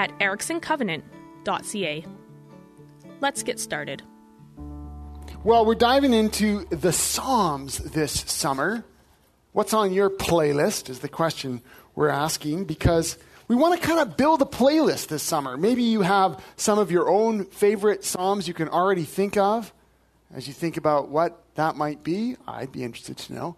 at ericksoncovenant.ca. Let's get started. Well, we're diving into the Psalms this summer. What's on your playlist is the question we're asking because we want to kind of build a playlist this summer. Maybe you have some of your own favorite Psalms you can already think of as you think about what that might be. I'd be interested to know.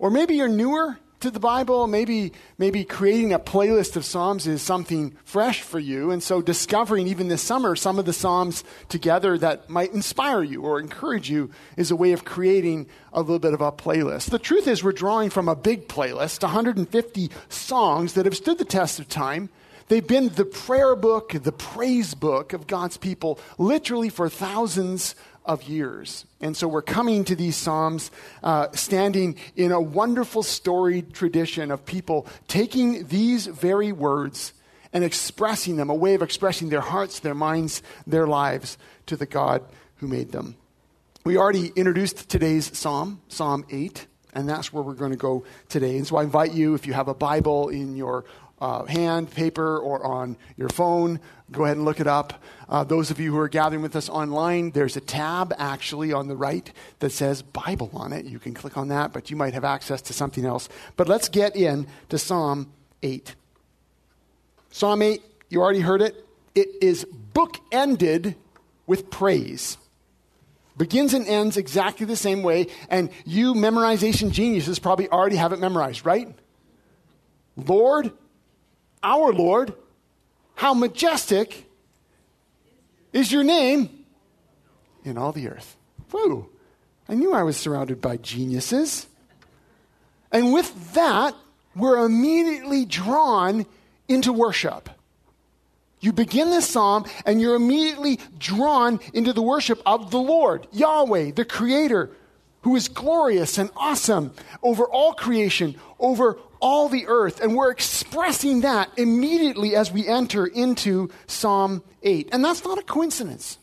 Or maybe you're newer to the Bible. Maybe, maybe creating a playlist of Psalms is something fresh for you. And so discovering even this summer some of the Psalms together that might inspire you or encourage you is a way of creating a little bit of a playlist. The truth is we're drawing from a big playlist, 150 songs that have stood the test of time. They've been the prayer book, the praise book of God's people, literally for thousands of years. And so we're coming to these Psalms uh, standing in a wonderful storied tradition of people taking these very words and expressing them, a way of expressing their hearts, their minds, their lives to the God who made them. We already introduced today's Psalm, Psalm 8, and that's where we're going to go today. And so I invite you, if you have a Bible in your uh, hand, paper, or on your phone. Go ahead and look it up. Uh, those of you who are gathering with us online, there's a tab actually on the right that says Bible on it. You can click on that, but you might have access to something else. But let's get in to Psalm 8. Psalm 8, you already heard it. It is bookended with praise begins and ends exactly the same way, and you memorization geniuses probably already have it memorized, right? Lord, our Lord, how majestic is your name in all the earth. Whoa, I knew I was surrounded by geniuses. And with that, we're immediately drawn into worship. You begin this psalm and you're immediately drawn into the worship of the Lord, Yahweh, the Creator, who is glorious and awesome over all creation, over all the earth. And we're expressing that immediately as we enter into Psalm 8. And that's not a coincidence.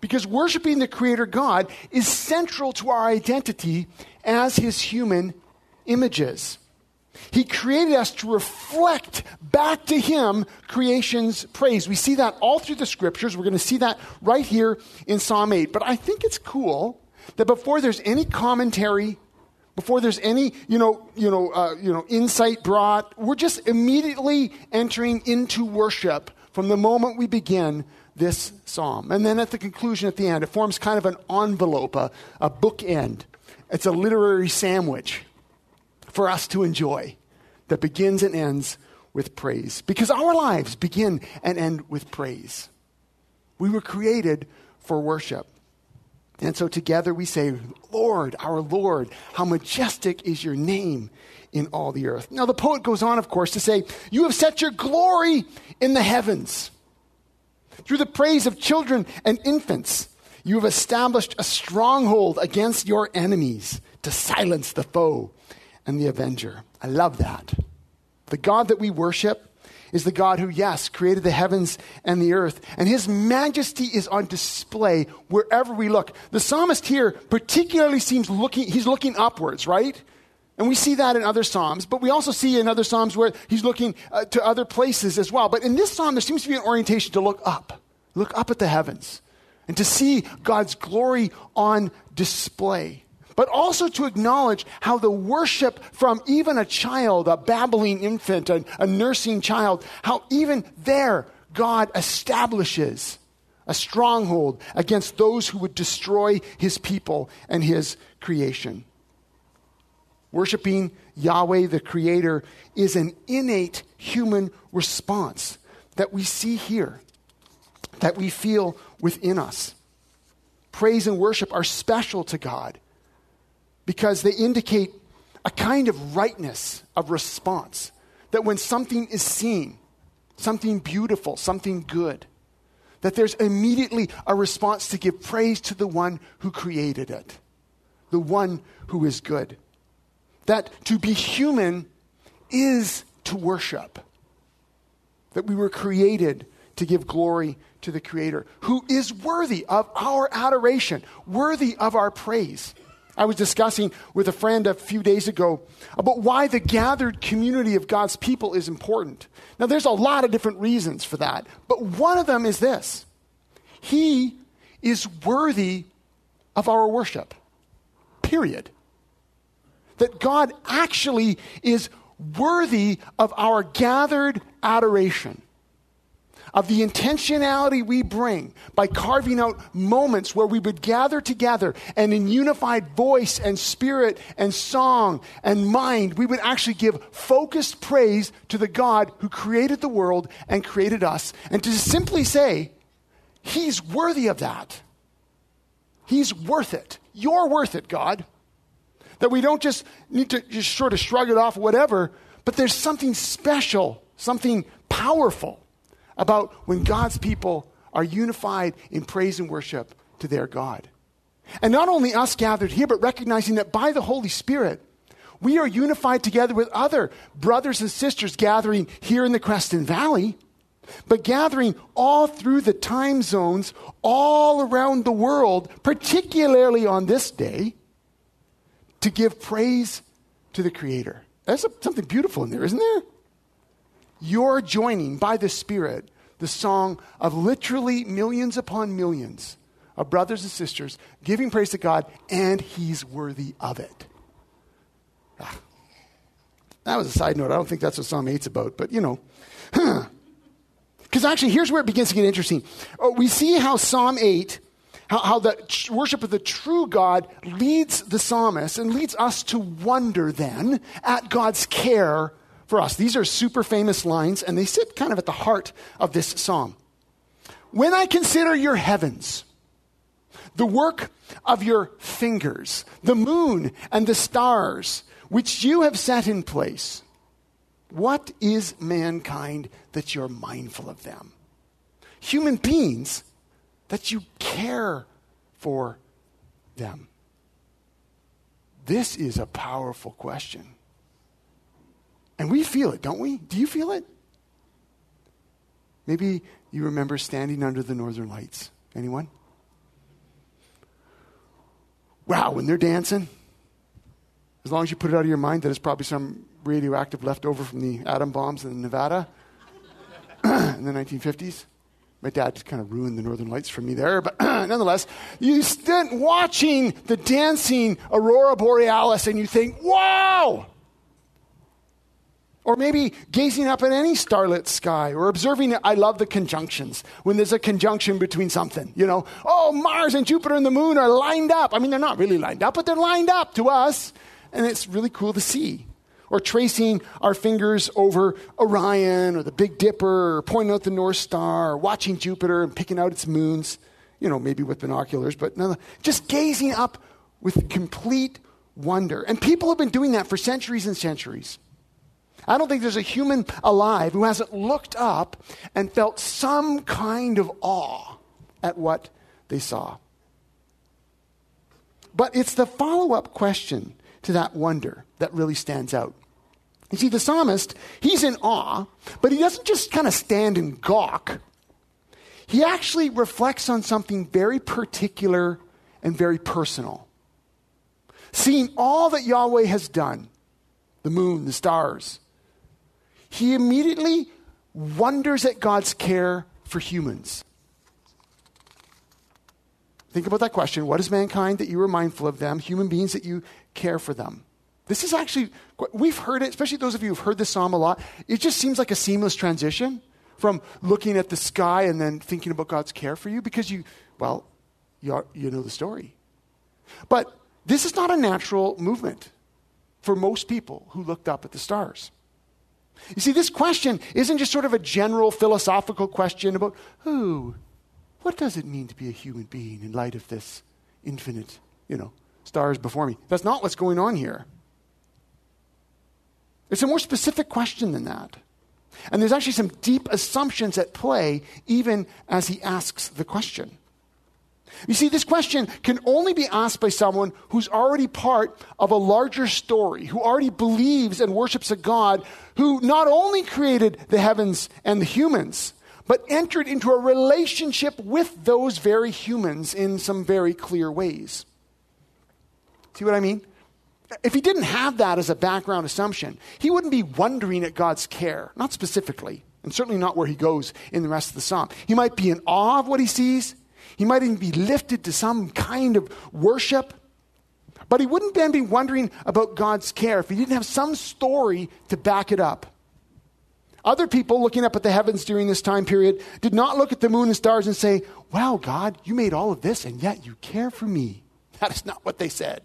Because worshiping the Creator God is central to our identity as His human images. He created us to reflect back to Him creation's praise. We see that all through the scriptures. We're going to see that right here in Psalm 8. But I think it's cool that before there's any commentary, before there's any, you know, you know, uh, you know, insight brought, we're just immediately entering into worship from the moment we begin this psalm. And then at the conclusion, at the end, it forms kind of an envelope, a, a bookend. It's a literary sandwich for us to enjoy that begins and ends with praise. Because our lives begin and end with praise. We were created for worship. And so together we say, Lord, our Lord, how majestic is your name in all the earth. Now, the poet goes on, of course, to say, You have set your glory in the heavens. Through the praise of children and infants, you have established a stronghold against your enemies to silence the foe and the avenger. I love that. The God that we worship is the God who, yes, created the heavens and the earth. And his majesty is on display wherever we look. The psalmist here particularly seems looking, he's looking upwards, right? And we see that in other psalms, but we also see in other psalms where he's looking uh, to other places as well. But in this psalm, there seems to be an orientation to look up, look up at the heavens, and to see God's glory on display but also to acknowledge how the worship from even a child, a babbling infant, a, a nursing child, how even there God establishes a stronghold against those who would destroy his people and his creation. Worshipping Yahweh, the Creator, is an innate human response that we see here, that we feel within us. Praise and worship are special to God because they indicate a kind of rightness of response. That when something is seen, something beautiful, something good. That there's immediately a response to give praise to the one who created it, the one who is good. That to be human is to worship. That we were created to give glory to the Creator, who is worthy of our adoration, worthy of our praise. I was discussing with a friend a few days ago about why the gathered community of God's people is important. Now, there's a lot of different reasons for that, but one of them is this He is worthy of our worship, period. That God actually is worthy of our gathered adoration of the intentionality we bring by carving out moments where we would gather together and in unified voice and spirit and song and mind, we would actually give focused praise to the God who created the world and created us. And to simply say, He's worthy of that. He's worth it. You're worth it, God. That we don't just need to just sort of shrug it off, whatever, but there's something special, something powerful about when God's people are unified in praise and worship to their God. And not only us gathered here, but recognizing that by the Holy Spirit, we are unified together with other brothers and sisters gathering here in the Creston Valley, but gathering all through the time zones, all around the world, particularly on this day, to give praise to the Creator. That's something beautiful in there, isn't there? You're joining by the Spirit the song of literally millions upon millions of brothers and sisters giving praise to God, and He's worthy of it. Ah. That was a side note. I don't think that's what Psalm 8's about, but you know. Because actually, here's where it begins to get interesting. Oh, we see how Psalm 8 how, how, the worship of the true God leads the psalmist and leads us to wonder then at God's care for us. These are super famous lines, and they sit kind of at the heart of this psalm. When I consider your heavens, the work of your fingers, the moon and the stars, which you have set in place, what is mankind that you're mindful of them? Human beings that you care for them. This is a powerful question. And we feel it, don't we? Do you feel it? Maybe you remember standing under the northern lights. Anyone? Wow, when they're dancing, as long as you put it out of your mind that it's probably some radioactive leftover from the atom bombs in Nevada in the 1950s. My dad just kind of ruined the northern lights for me there, but nonetheless, you stand watching the dancing aurora borealis and you think, wow! Or maybe gazing up at any starlit sky or observing, I love the conjunctions, when there's a conjunction between something, you know. Oh, Mars and Jupiter and the moon are lined up. I mean, they're not really lined up, but they're lined up to us. And it's really cool to see. Or tracing our fingers over Orion or the Big Dipper, or pointing out the North Star, or watching Jupiter and picking out its moons, you know, maybe with binoculars, but no, just gazing up with complete wonder. And people have been doing that for centuries and centuries. I don't think there's a human alive who hasn't looked up and felt some kind of awe at what they saw. But it's the follow up question to that wonder that really stands out. You see, the psalmist, he's in awe, but he doesn't just kind of stand and gawk. He actually reflects on something very particular and very personal. Seeing all that Yahweh has done the moon, the stars, he immediately wonders at God's care for humans. Think about that question. What is mankind that you are mindful of them? Human beings that you care for them. This is actually, we've heard it, especially those of you who've heard this psalm a lot. It just seems like a seamless transition from looking at the sky and then thinking about God's care for you because you, well, you, are, you know the story. But this is not a natural movement for most people who looked up at the stars. You see, this question isn't just sort of a general philosophical question about, who, what does it mean to be a human being in light of this infinite, you know, stars before me? That's not what's going on here. It's a more specific question than that. And there's actually some deep assumptions at play even as he asks the question. You see, this question can only be asked by someone who's already part of a larger story, who already believes and worships a God who not only created the heavens and the humans, but entered into a relationship with those very humans in some very clear ways. See what I mean? If he didn't have that as a background assumption, he wouldn't be wondering at God's care, not specifically, and certainly not where he goes in the rest of the psalm. He might be in awe of what he sees, he might even be lifted to some kind of worship. But he wouldn't then be wondering about God's care if he didn't have some story to back it up. Other people looking up at the heavens during this time period did not look at the moon and stars and say, Wow, God, you made all of this and yet you care for me. That is not what they said.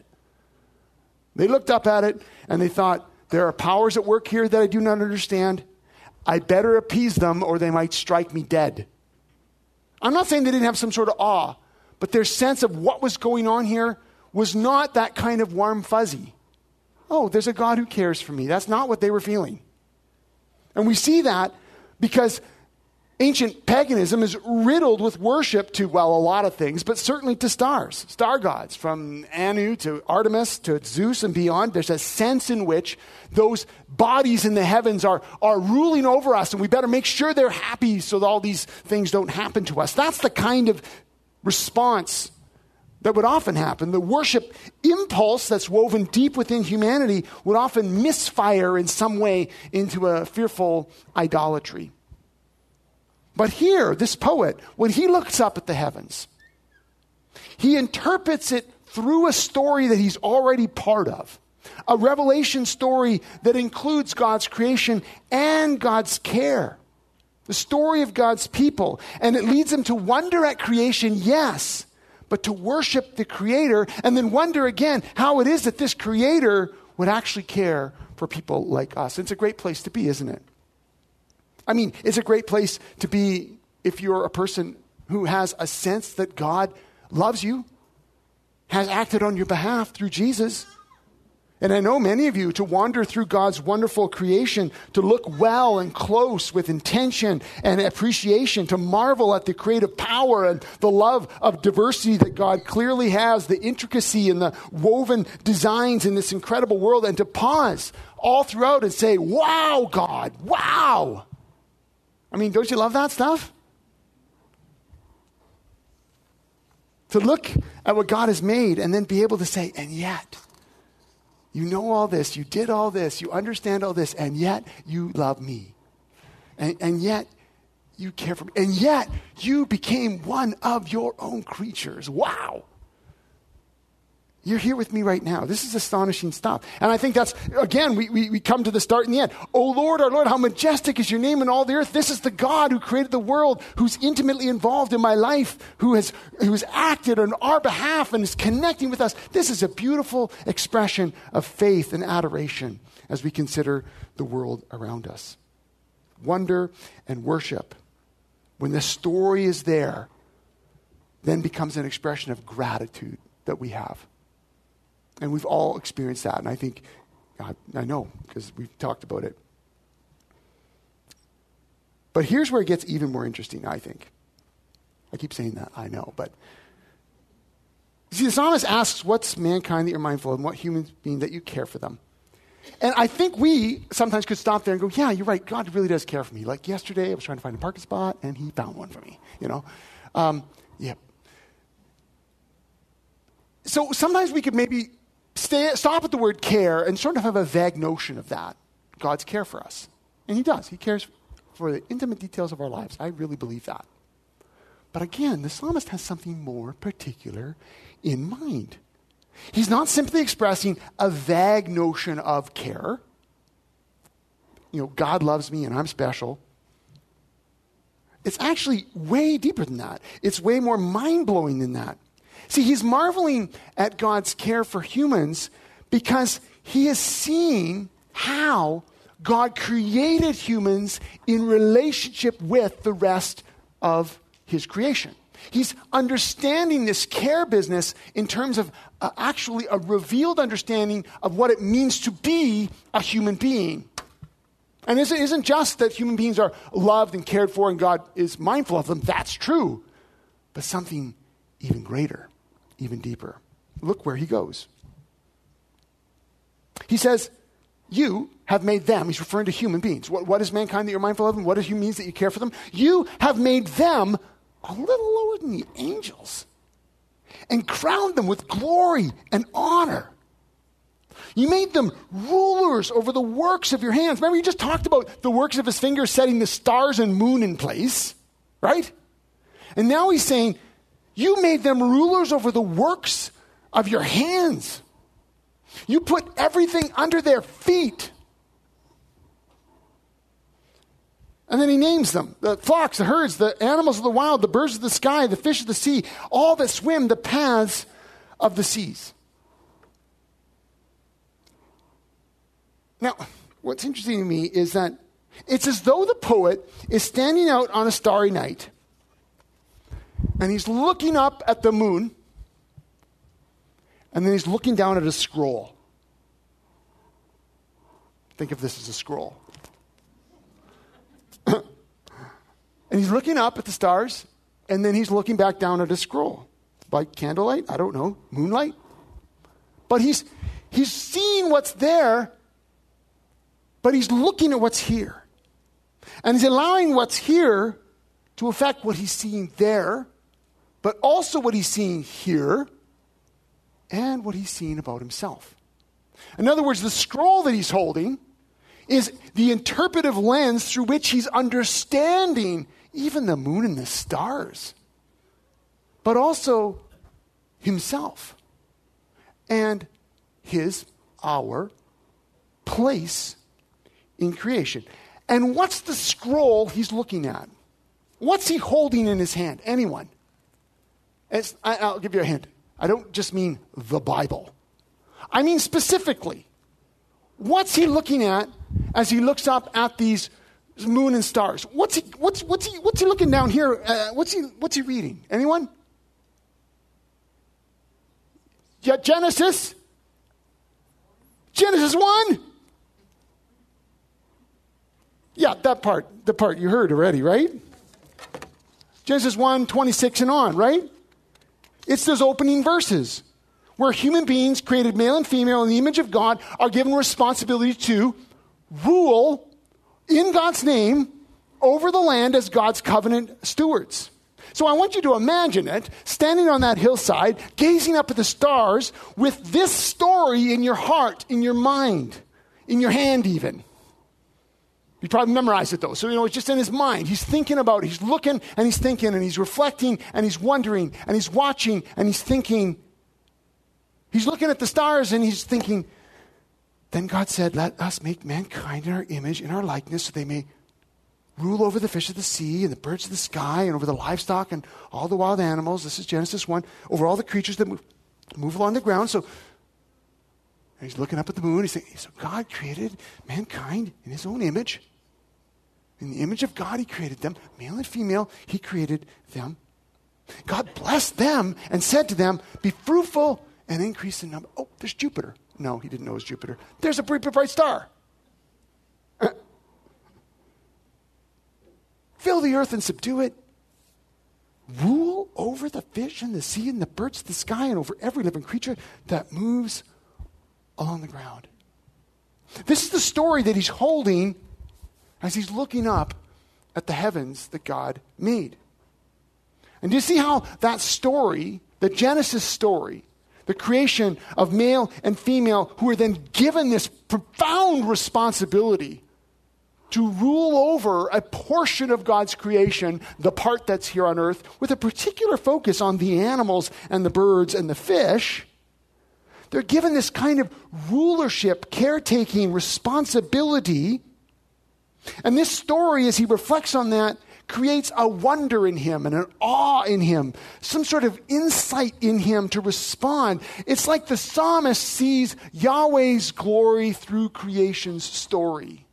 They looked up at it and they thought, There are powers at work here that I do not understand. I better appease them or they might strike me dead. I'm not saying they didn't have some sort of awe, but their sense of what was going on here was not that kind of warm fuzzy. Oh, there's a God who cares for me. That's not what they were feeling. And we see that because ancient paganism is riddled with worship to, well, a lot of things, but certainly to stars, star gods, from Anu to Artemis to Zeus and beyond. There's a sense in which those bodies in the heavens are, are ruling over us, and we better make sure they're happy so that all these things don't happen to us. That's the kind of response that would often happen. The worship impulse that's woven deep within humanity would often misfire in some way into a fearful idolatry. But here, this poet, when he looks up at the heavens, he interprets it through a story that he's already part of. A revelation story that includes God's creation and God's care. The story of God's people. And it leads him to wonder at creation, yes, but to worship the Creator and then wonder again how it is that this Creator would actually care for people like us. It's a great place to be, isn't it? I mean, it's a great place to be if you're a person who has a sense that God loves you, has acted on your behalf through Jesus. And I know many of you to wander through God's wonderful creation, to look well and close with intention and appreciation, to marvel at the creative power and the love of diversity that God clearly has, the intricacy and the woven designs in this incredible world, and to pause all throughout and say, Wow, God, wow. I mean, don't you love that stuff? To look at what God has made and then be able to say, and yet, you know all this, you did all this, you understand all this, and yet you love me. And, and yet you care for me. And yet you became one of your own creatures. Wow. You're here with me right now. This is astonishing stuff. And I think that's, again, we, we, we, come to the start and the end. Oh Lord, our Lord, how majestic is your name in all the earth. This is the God who created the world, who's intimately involved in my life, who has, who has acted on our behalf and is connecting with us. This is a beautiful expression of faith and adoration as we consider the world around us. Wonder and worship, when the story is there, then becomes an expression of gratitude that we have. And we've all experienced that. And I think, I, I know, because we've talked about it. But here's where it gets even more interesting, I think. I keep saying that, I know, but. See, the psalmist asks, What's mankind that you're mindful of, and what human being that you care for them? And I think we sometimes could stop there and go, Yeah, you're right. God really does care for me. Like yesterday, I was trying to find a parking spot, and He found one for me, you know? Um, yeah. So sometimes we could maybe stay, stop at the word care and sort of have a vague notion of that. God's care for us. And He does. He cares for the intimate details of our lives. I really believe that. But again, the psalmist has something more particular in mind. He's not simply expressing a vague notion of care. You know, God loves me and I'm special. It's actually way deeper than that. It's way more mind blowing than that. See, he's marveling at God's care for humans because he is seeing how God created humans in relationship with the rest of his creation. He's understanding this care business in terms of uh, actually a revealed understanding of what it means to be a human being. And it isn't just that human beings are loved and cared for and God is mindful of them. That's true. But something even greater, even deeper. Look where he goes. He says, You have made them, he's referring to human beings. What, what is mankind that you're mindful of? What is human beings that you care for them? You have made them a little lower than the angels and crowned them with glory and honor. You made them rulers over the works of your hands. Remember, you just talked about the works of his fingers setting the stars and moon in place, right? And now he's saying, You made them rulers over the works of your hands. You put everything under their feet. And then he names them the flocks, the herds, the animals of the wild, the birds of the sky, the fish of the sea, all that swim the paths of the seas. Now, what's interesting to me is that it's as though the poet is standing out on a starry night and he's looking up at the moon and then he's looking down at a scroll. Think of this as a scroll. and he's looking up at the stars, and then he's looking back down at a scroll. By candlelight? I don't know. Moonlight? But he's, he's seeing what's there, but he's looking at what's here. And he's allowing what's here to affect what he's seeing there, but also what he's seeing here and what he's seeing about himself. In other words, the scroll that he's holding is the interpretive lens through which he's understanding even the moon and the stars, but also himself and his, our place in creation. And what's the scroll he's looking at? What's he holding in his hand? Anyone? It's, I, will give you a hint. I don't just mean the Bible. I mean specifically, what's he looking at as he looks up at these moon and stars? What's he, what's, what's he, what's he looking down here? Uh, what's, he, what's he reading? Anyone? Yeah, Genesis? Genesis 1? Yeah, that part, the part you heard already, right? Genesis 1, 26 and on, right? It's those opening verses where human beings created male and female in the image of God are given responsibility to rule in God's name over the land as God's covenant stewards. So I want you to imagine it standing on that hillside, gazing up at the stars with this story in your heart, in your mind, in your hand, even. You probably memorized it though. So, you know, it's just in his mind. He's thinking about it. He's looking and he's thinking and he's reflecting and he's wondering and he's watching and he's thinking. He's looking at the stars and he's thinking, then God said, Let us make mankind in our image, in our likeness, so they may rule over the fish of the sea and the birds of the sky and over the livestock and all the wild animals. This is Genesis 1. Over all the creatures that move, move along the ground. So he's looking up at the moon. He's saying, So God created mankind in his own image. In the image of God, he created them, male and female, he created them. God blessed them and said to them, Be fruitful and increase in number. Oh, there's Jupiter. No, he didn't know it was Jupiter. There's a bright, bright star. Fill the earth and subdue it. Rule over the fish and the sea and the birds of the sky and over every living creature that moves along the ground. This is the story that he's holding as he's looking up at the heavens that God made. And do you see how that story, the Genesis story, the creation of male and female, who are then given this profound responsibility to rule over a portion of God's creation, the part that's here on earth, with a particular focus on the animals and the birds and the fish. They're given this kind of rulership, caretaking, responsibility. And this story, as he reflects on that, creates a wonder in him and an awe in him, some sort of insight in him to respond. It's like the psalmist sees Yahweh's glory through creation's story.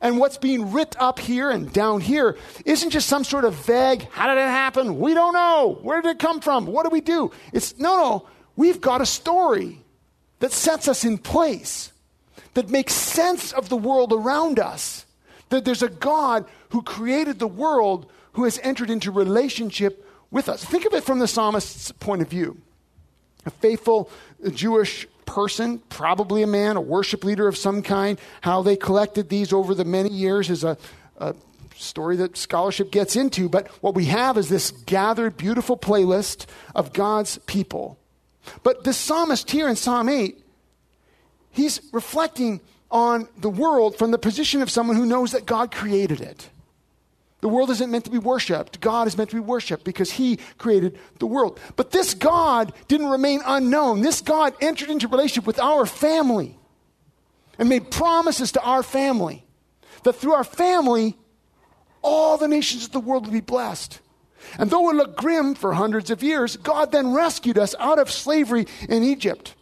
And what's being writ up here and down here isn't just some sort of vague, how did it happen? We don't know. Where did it come from? What do we do? It's no, no. We've got a story that sets us in place that makes sense of the world around us. That there's a God who created the world who has entered into relationship with us. Think of it from the psalmist's point of view. A faithful Jewish person, probably a man, a worship leader of some kind. How they collected these over the many years is a, a story that scholarship gets into. But what we have is this gathered, beautiful playlist of God's people. But the psalmist here in Psalm 8, he's reflecting on the world from the position of someone who knows that God created it. The world isn't meant to be worshiped. God is meant to be worshiped because He created the world. But this God didn't remain unknown. This God entered into relationship with our family and made promises to our family that through our family, all the nations of the world would be blessed. And though it looked grim for hundreds of years, God then rescued us out of slavery in Egypt.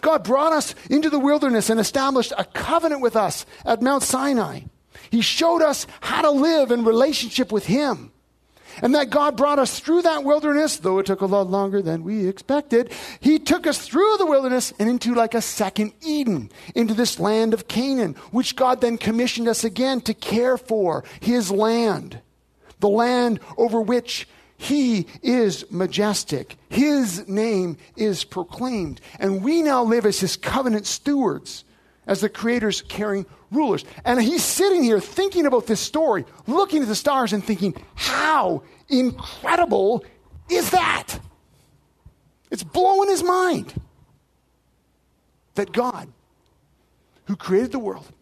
God brought us into the wilderness and established a covenant with us at Mount Sinai. He showed us how to live in relationship with Him. And that God brought us through that wilderness, though it took a lot longer than we expected. He took us through the wilderness and into like a second Eden, into this land of Canaan, which God then commissioned us again to care for, His land, the land over which He is majestic. His name is proclaimed. And we now live as His covenant stewards, as the Creator's caring rulers. And he's sitting here thinking about this story, looking at the stars and thinking, how incredible is that? It's blowing his mind that God, who created the world,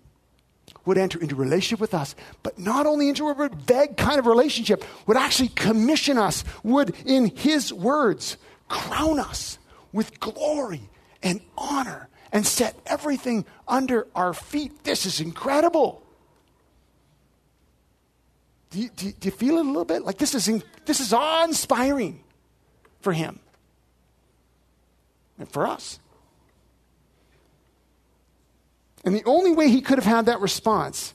would enter into relationship with us, but not only into a vague kind of relationship, would actually commission us, would, in his words, crown us with glory and honor and set everything under our feet. This is incredible. Do you, do do you feel it a little bit? Like this is, in, this is awe inspiring for him and for us. And the only way he could have had that response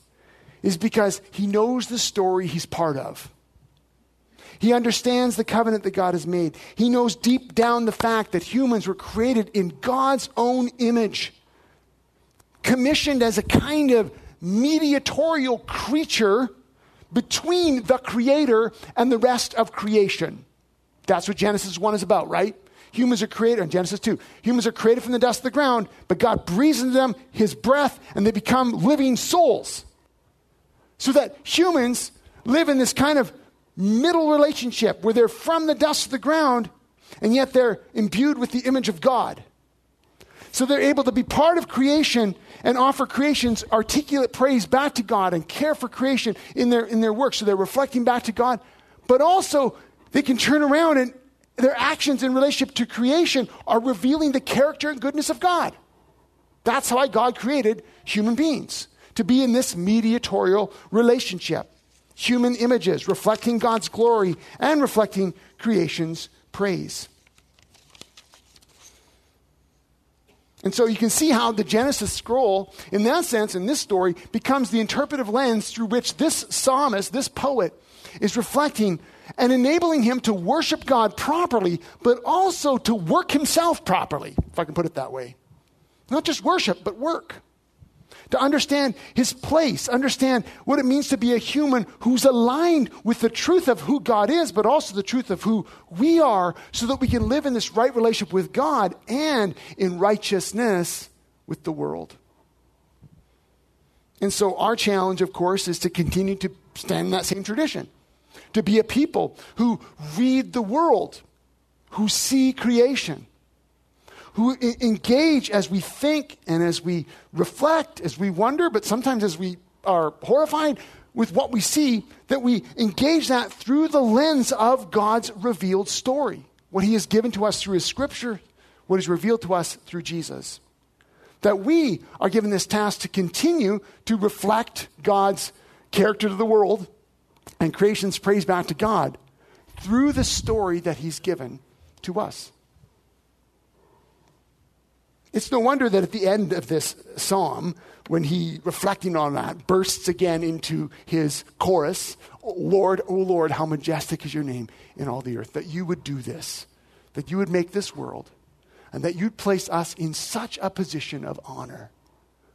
is because he knows the story he's part of. He understands the covenant that God has made. He knows deep down the fact that humans were created in God's own image, commissioned as a kind of mediatorial creature between the Creator and the rest of creation. That's what Genesis 1 is about, right? Humans are created, in Genesis 2, humans are created from the dust of the ground, but God breathes into them his breath and they become living souls. So that humans live in this kind of middle relationship where they're from the dust of the ground and yet they're imbued with the image of God. So they're able to be part of creation and offer creation's articulate praise back to God and care for creation in their, in their work. So they're reflecting back to God, but also they can turn around and their actions in relationship to creation are revealing the character and goodness of God. That's how God created human beings to be in this mediatorial relationship human images, reflecting God's glory and reflecting creation's praise. And so you can see how the Genesis scroll, in that sense, in this story, becomes the interpretive lens through which this psalmist, this poet, is reflecting and enabling him to worship God properly, but also to work himself properly, if I can put it that way. Not just worship, but work to understand his place, understand what it means to be a human who's aligned with the truth of who God is, but also the truth of who we are, so that we can live in this right relationship with God and in righteousness with the world. And so, our challenge, of course, is to continue to stand in that same tradition, to be a people who read the world, who see creation who engage as we think and as we reflect, as we wonder, but sometimes as we are horrified with what we see, that we engage that through the lens of God's revealed story. What He has given to us through His Scripture, what is revealed to us through Jesus. That we are given this task to continue to reflect God's character to the world and creation's praise back to God through the story that He's given to us. It's no wonder that at the end of this psalm, when he, reflecting on that, bursts again into his chorus Lord, O oh Lord, how majestic is your name in all the earth, that you would do this, that you would make this world, and that you'd place us in such a position of honor,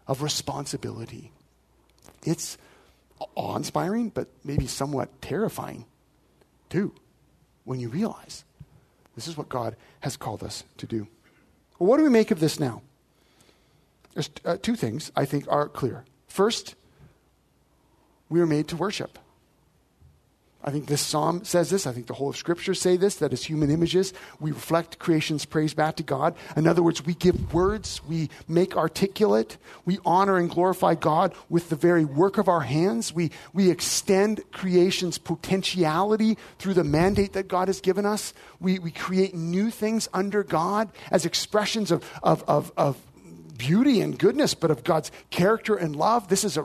of responsibility. It's awe inspiring, but maybe somewhat terrifying too, when you realize this is what God has called us to do. Well, what do we make of this now? There's uh, two things I think are clear. First, we are made to worship. I think this psalm says this. I think the whole of Scripture say this, that as human images, we reflect creation's praise back to God. In other words, we give words, we make articulate, we honor and glorify God with the very work of our hands. We, we extend creation's potentiality through the mandate that God has given us. We, we create new things under God as expressions of, of, of, of beauty and goodness, but of God's character and love. This is a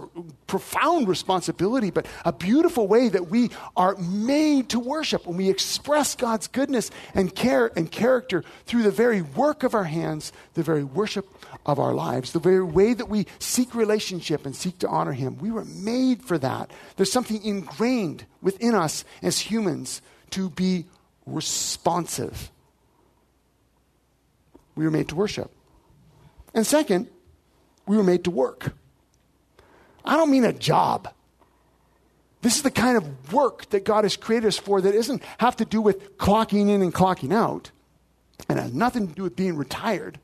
profound responsibility, but a beautiful way that we are made to worship when we express God's goodness and care and character through the very work of our hands, the very worship of our lives, the very way that we seek relationship and seek to honor Him. We were made for that. There's something ingrained within us as humans to be responsive. We were made to worship. And second, we were made to work. I don't mean a job. This is the kind of work that God has created us for that doesn't have to do with clocking in and clocking out and has nothing to do with being retired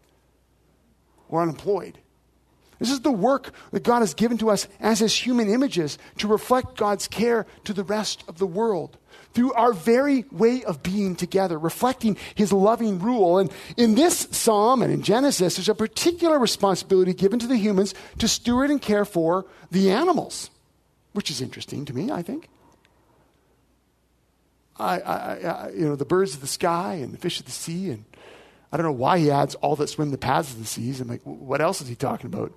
or unemployed. This is the work that God has given to us as His human images to reflect God's care to the rest of the world through our very way of being together, reflecting his loving rule. And in this psalm and in Genesis, there's a particular responsibility given to the humans to steward and care for the animals, which is interesting to me, I think. I, I, I, you know, the birds of the sky and the fish of the sea, and I don't know why he adds all that swim the paths of the seas. I'm like, what else is he talking about?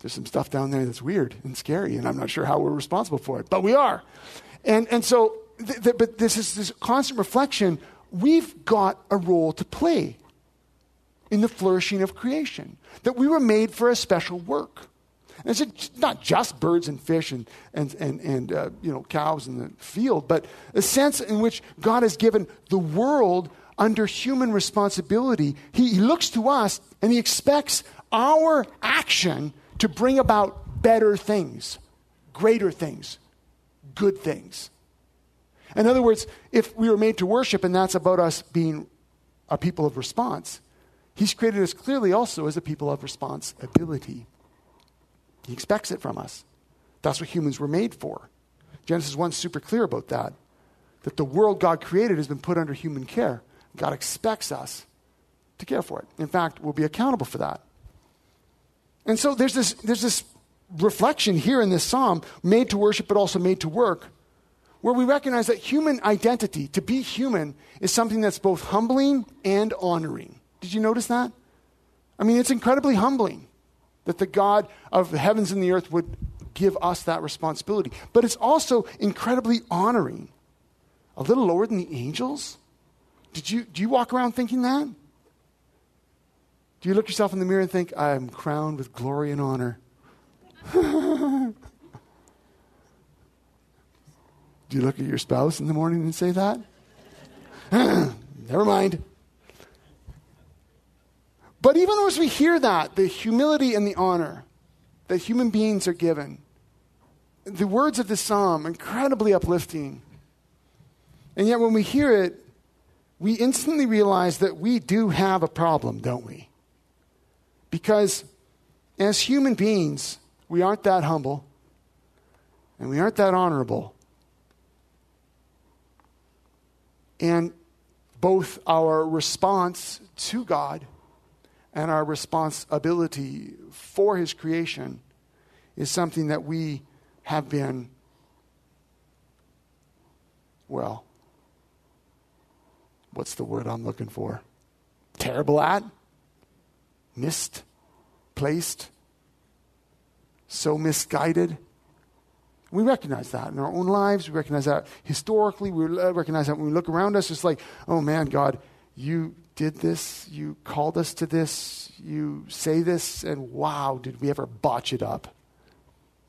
There's some stuff down there that's weird and scary, and I'm not sure how we're responsible for it, but we are. And, and so, th- th- but this is this constant reflection. We've got a role to play in the flourishing of creation, that we were made for a special work. And it's not just birds and fish and, and, and, and uh, you know, cows in the field, but a sense in which God has given the world under human responsibility. He, he looks to us and he expects our action to bring about better things, greater things, good things. In other words, if we were made to worship and that's about us being a people of response, He's created us clearly also as a people of responsibility. He expects it from us. That's what humans were made for. Genesis 1 is super clear about that. That the world God created has been put under human care. God expects us to care for it. In fact, we'll be accountable for that. And so there's this, there's this reflection here in this psalm, made to worship but also made to work, where we recognize that human identity, to be human, is something that's both humbling and honoring. Did you notice that? I mean, it's incredibly humbling that the God of the heavens and the earth would give us that responsibility. But it's also incredibly honoring. A little lower than the angels? Did you, do you walk around thinking that? Do you look yourself in the mirror and think, I'm crowned with glory and honor? Do you look at your spouse in the morning and say that? Never mind. But even as we hear that, the humility and the honor that human beings are given, the words of this psalm incredibly uplifting. And yet when we hear it, we instantly realize that we do have a problem, don't we? Because as human beings, we aren't that humble and we aren't that honorable. And both our response to God and our responsibility for His creation is something that we have been, well, what's the word I'm looking for? Terrible at? Misplaced? So misguided. We recognize that in our own lives. We recognize that historically. We recognize that when we look around us, it's like, oh man, God, you did this. You called us to this. You say this. And wow, did we ever botch it up?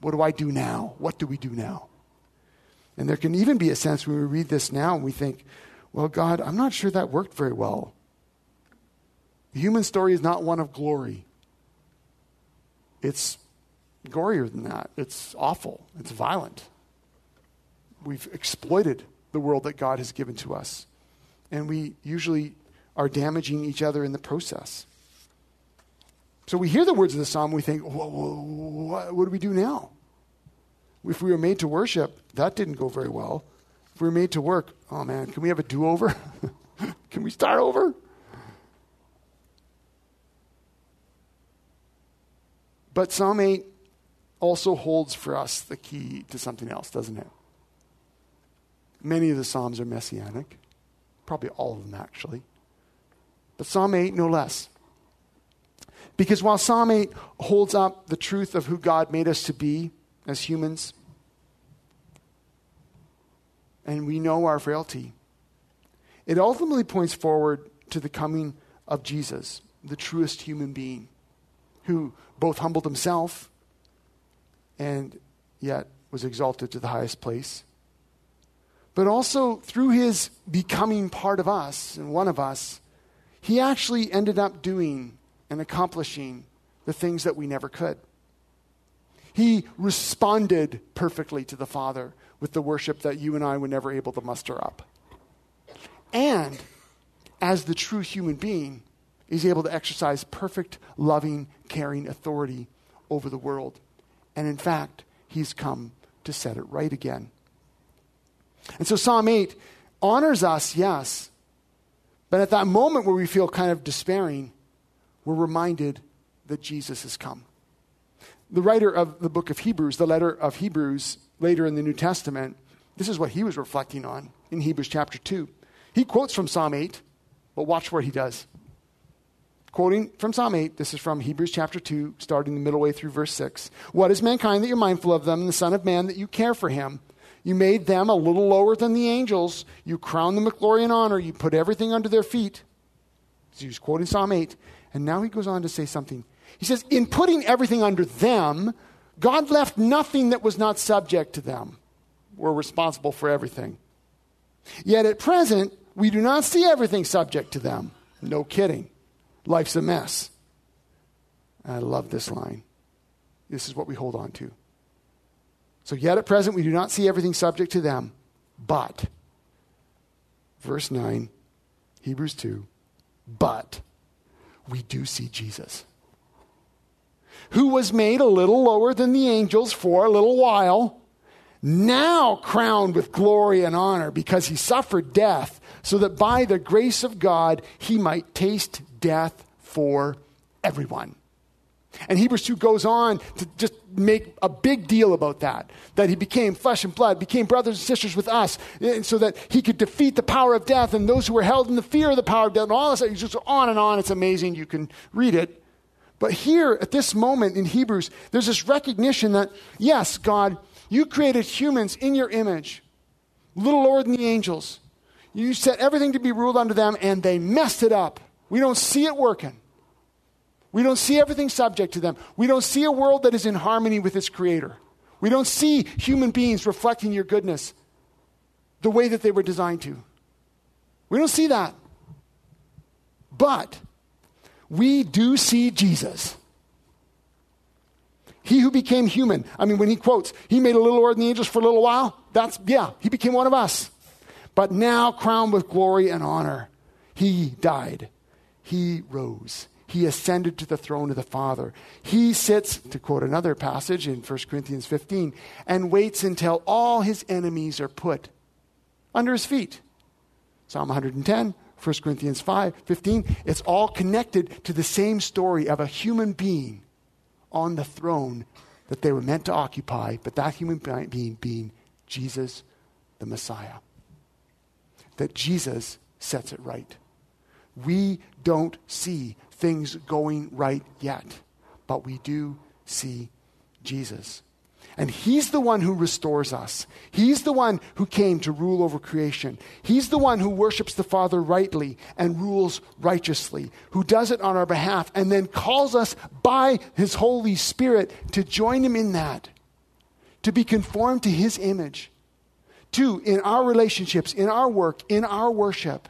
What do I do now? What do we do now? And there can even be a sense when we read this now and we think, well, God, I'm not sure that worked very well. The human story is not one of glory. it's gorier than that. It's awful. It's violent. We've exploited the world that God has given to us. And we usually are damaging each other in the process. So we hear the words of the psalm, we think, what, what, what do we do now? If we were made to worship, that didn't go very well. If we were made to work, oh man, can we have a do over? can we start over? But Psalm 8 also holds for us the key to something else, doesn't it? Many of the Psalms are messianic, probably all of them actually. But Psalm 8, no less. Because while Psalm 8 holds up the truth of who God made us to be as humans, and we know our frailty, it ultimately points forward to the coming of Jesus, the truest human being, who both humbled himself and yet was exalted to the highest place but also through his becoming part of us and one of us, he actually ended up doing and accomplishing the things that we never could. He responded perfectly to the Father with the worship that you and I were never able to muster up. And as the true human being, is able to exercise perfect, loving, caring authority over the world. And in fact, he's come to set it right again. And so Psalm 8 honors us, yes. But at that moment where we feel kind of despairing, we're reminded that Jesus has come. The writer of the book of Hebrews, the letter of Hebrews, later in the New Testament, this is what he was reflecting on in Hebrews chapter 2. He quotes from Psalm 8, but watch what he does. Quoting from Psalm 8, this is from Hebrews chapter 2, starting the middle way through verse 6. What is mankind that you're mindful of them, and the Son of Man that you care for him? You made them a little lower than the angels. You crowned them with glory and honor. You put everything under their feet. So he's quoting Psalm 8. And now he goes on to say something. He says, In putting everything under them, God left nothing that was not subject to them. We're responsible for everything. Yet at present, we do not see everything subject to them. No kidding. Life's a mess. I love this line. This is what we hold on to. So, yet at present, we do not see everything subject to them, but, verse 9, Hebrews 2, but we do see Jesus, who was made a little lower than the angels for a little while, now crowned with glory and honor because he suffered death, so that by the grace of God he might taste death for everyone. And Hebrews 2 goes on to just make a big deal about that. That he became flesh and blood, became brothers and sisters with us, so that he could defeat the power of death and those who were held in the fear of the power of death. And all this, just on and on. It's amazing. You can read it. But here, at this moment in Hebrews, there's this recognition that, yes, God, you created humans in your image, little lower than the angels. You set everything to be ruled under them, and they messed it up. We don't see it working. We don't see everything subject to them. We don't see a world that is in harmony with its creator. We don't see human beings reflecting your goodness the way that they were designed to. We don't see that. But we do see Jesus. He who became human. I mean, when he quotes, he made a little lower than the angels for a little while. That's, yeah, he became one of us. But now crowned with glory and honor. He died. He rose he ascended to the throne of the Father. He sits, to quote another passage in 1 Corinthians 15, and waits until all his enemies are put under his feet. Psalm 110, 1 Corinthians 5, 15, it's all connected to the same story of a human being on the throne that they were meant to occupy, but that human being being Jesus the Messiah. That Jesus sets it right. We don't see things going right yet, but we do see Jesus. And He's the one who restores us. He's the one who came to rule over creation. He's the one who worships the Father rightly and rules righteously, who does it on our behalf and then calls us by His Holy Spirit to join Him in that, to be conformed to His image. Two, in our relationships, in our work, in our worship,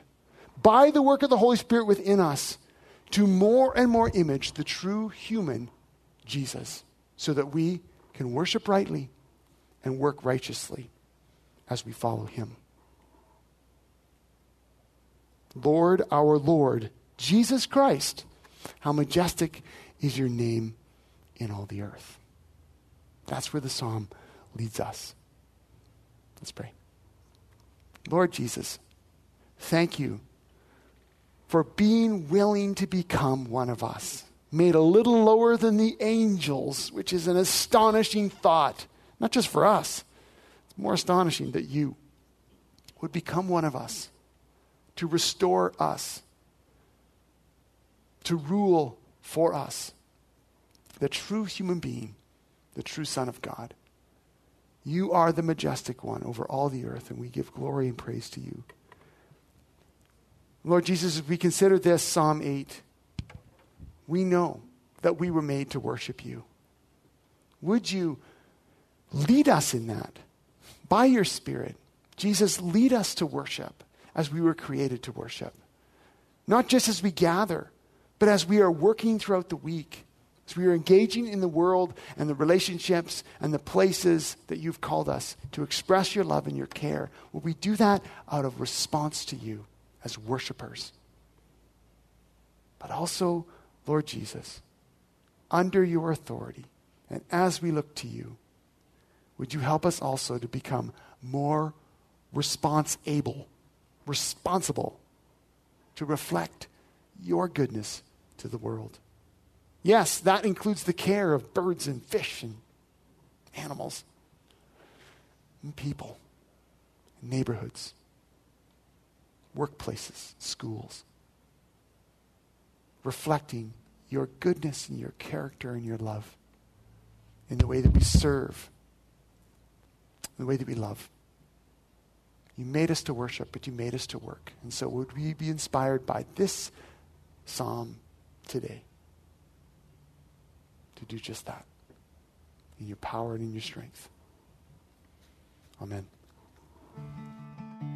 by the work of the Holy Spirit within us, to more and more image the true human Jesus so that we can worship rightly and work righteously as we follow him. Lord, our Lord, Jesus Christ, how majestic is your name in all the earth. That's where the psalm leads us. Let's pray. Lord Jesus, thank you for being willing to become one of us, made a little lower than the angels, which is an astonishing thought, not just for us. It's more astonishing that you would become one of us, to restore us, to rule for us, the true human being, the true Son of God. You are the majestic one over all the earth, and we give glory and praise to you. Lord Jesus, we consider this, Psalm 8, we know that we were made to worship you. Would you lead us in that by your Spirit? Jesus, lead us to worship as we were created to worship. Not just as we gather, but as we are working throughout the week as we are engaging in the world and the relationships and the places that you've called us to express your love and your care, will we do that out of response to you as worshipers? But also, Lord Jesus, under your authority, and as we look to you, would you help us also to become more response able, responsible to reflect your goodness to the world? Yes, that includes the care of birds and fish and animals and people, and neighborhoods, workplaces, schools. Reflecting your goodness and your character and your love in the way that we serve, in the way that we love. You made us to worship, but you made us to work. And so would we be inspired by this psalm today? to do just that in your power and in your strength. Amen.